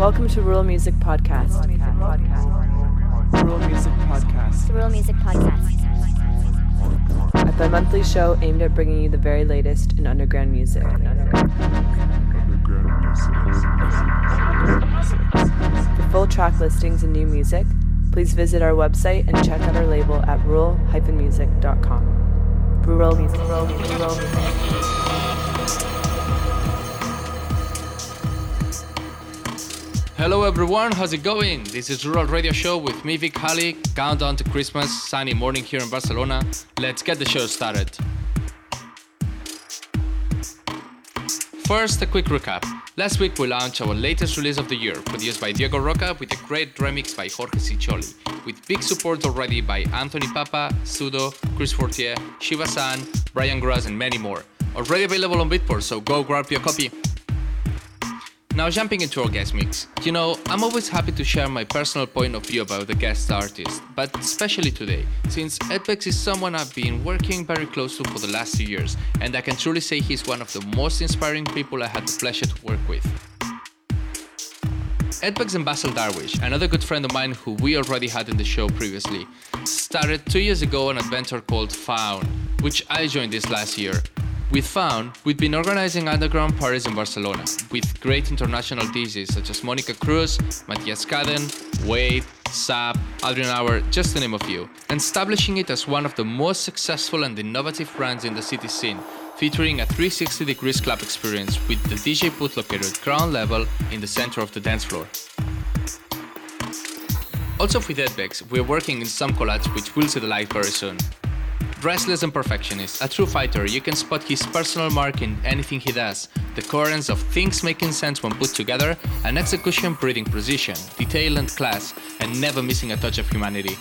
Welcome to Rural Music Podcast. Rural Music Podcast. The Rural Music Podcast. A bi monthly show aimed at bringing you the very latest in underground music. For full track listings and new music, please visit our website and check out our label at rural-music.com. Rural Music. Rural Music. Hello everyone, how's it going? This is Rural Radio Show with me, Vic Halley. Countdown to Christmas, sunny morning here in Barcelona. Let's get the show started. First, a quick recap. Last week we launched our latest release of the year, produced by Diego Roca with a great remix by Jorge Ciccioli, with big support already by Anthony Pappa, Sudo, Chris Fortier, Shiva San, Brian Gross, and many more. Already available on Beatport, so go grab your copy. Now jumping into our guest mix. You know, I'm always happy to share my personal point of view about the guest artist, but especially today, since Edbex is someone I've been working very close to for the last two years, and I can truly say he's one of the most inspiring people I had the pleasure to work with. Edbex and Basil Darwish, another good friend of mine who we already had in the show previously, started two years ago an adventure called Found, which I joined this last year. With Found, we've been organizing underground parties in Barcelona with great international DJs such as Monica Cruz, Matthias Kaden, Wade, Sap, Adrian Hour, just to name a few, and establishing it as one of the most successful and innovative brands in the city scene, featuring a 360 degrees club experience with the DJ booth located ground level in the center of the dance floor. Also with Edbex, we're working in some collabs which will see the light very soon. Restless and perfectionist, a true fighter, you can spot his personal mark in anything he does. The coherence of things making sense when put together, an execution breeding precision, detail and class, and never missing a touch of humanity.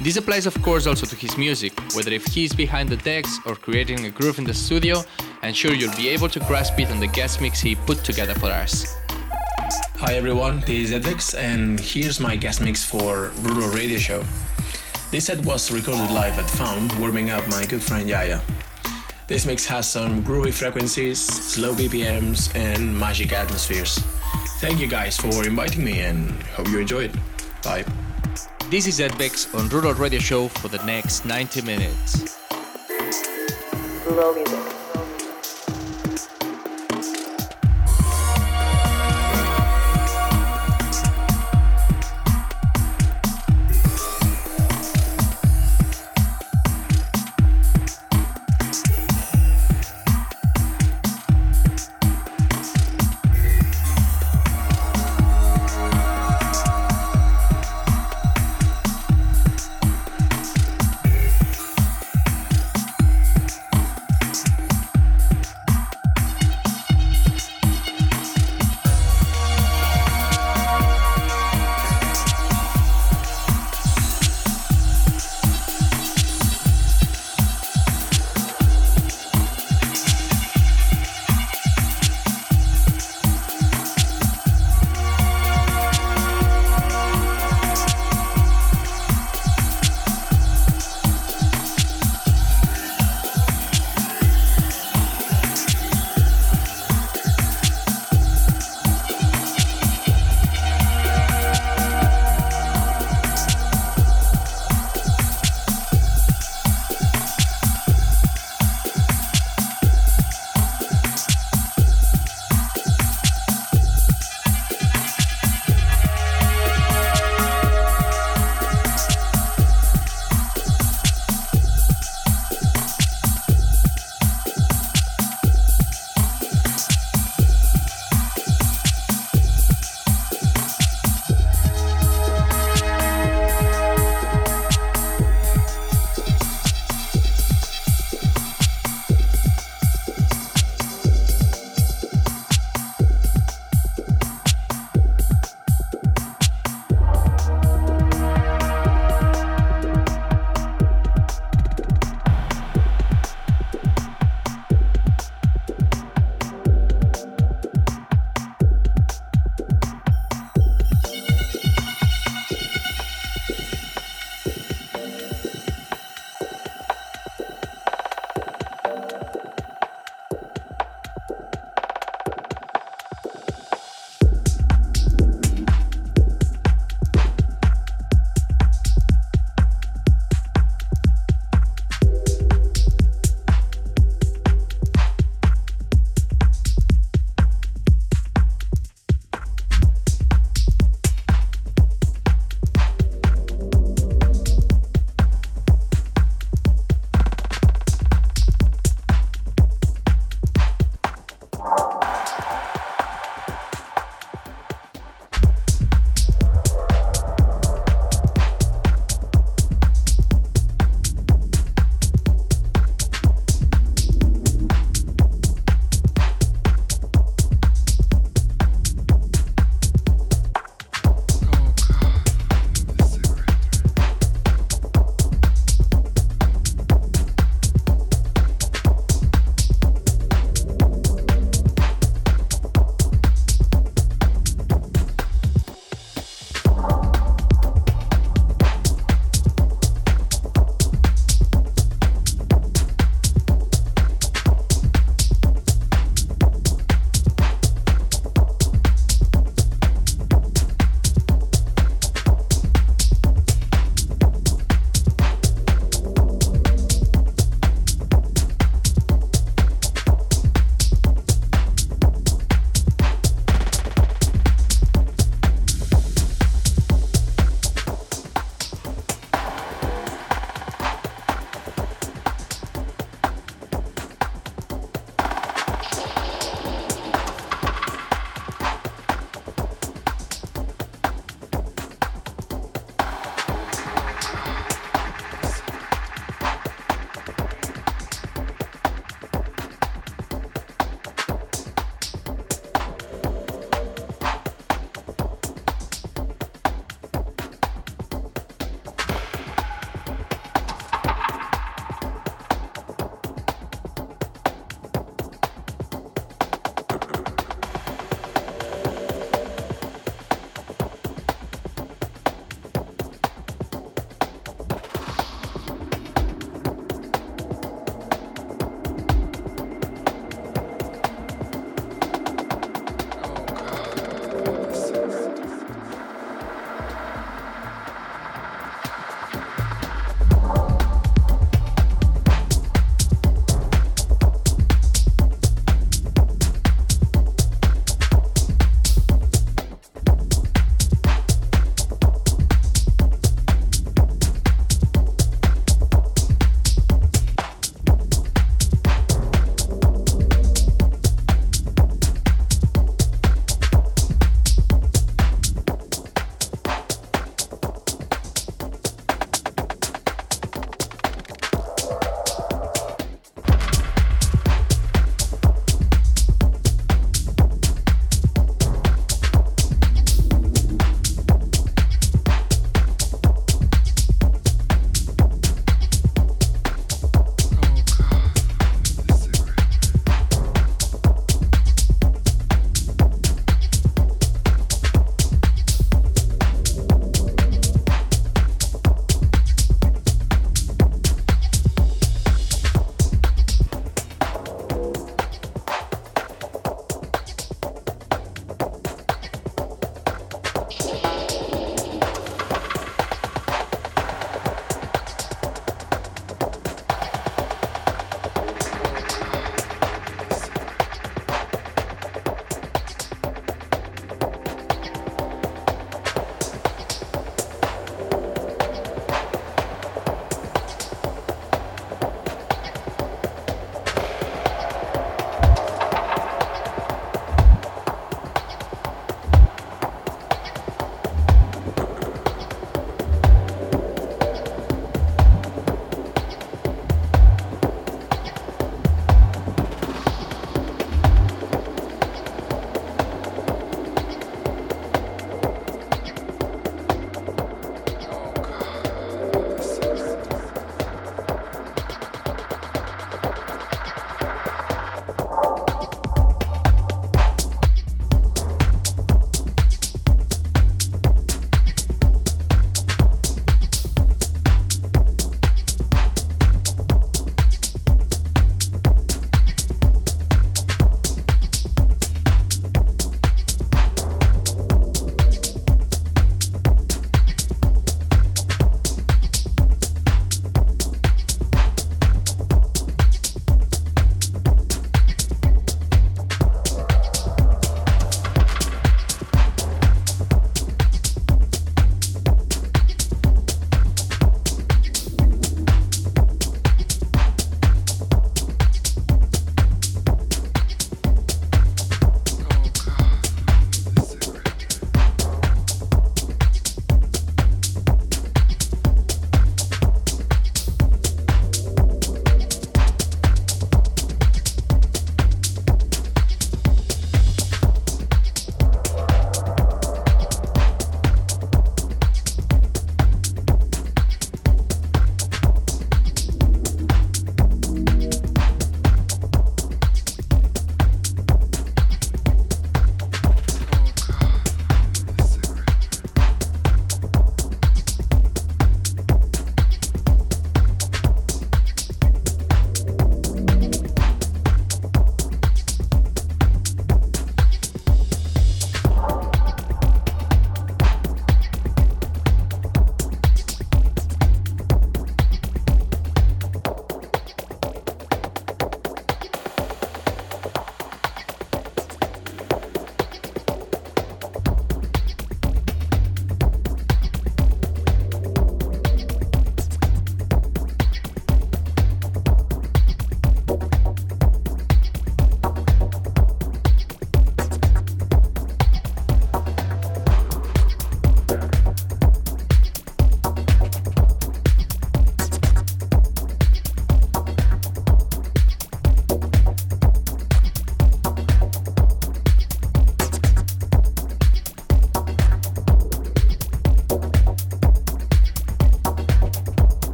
This applies of course also to his music, whether if he's behind the decks or creating a groove in the studio, and sure you'll be able to grasp it on the guest mix he put together for us. Hi everyone, this is Edbex, and here's my guest mix for Rural Radio Show. This set was recorded live at Found, warming up my good friend Yaya. This mix has some groovy frequencies, slow BPMs, and magic atmospheres. Thank you guys for inviting me and hope you enjoy it. Bye. This is Edbex on Rural Radio Show for the next 90 minutes. Rural Music.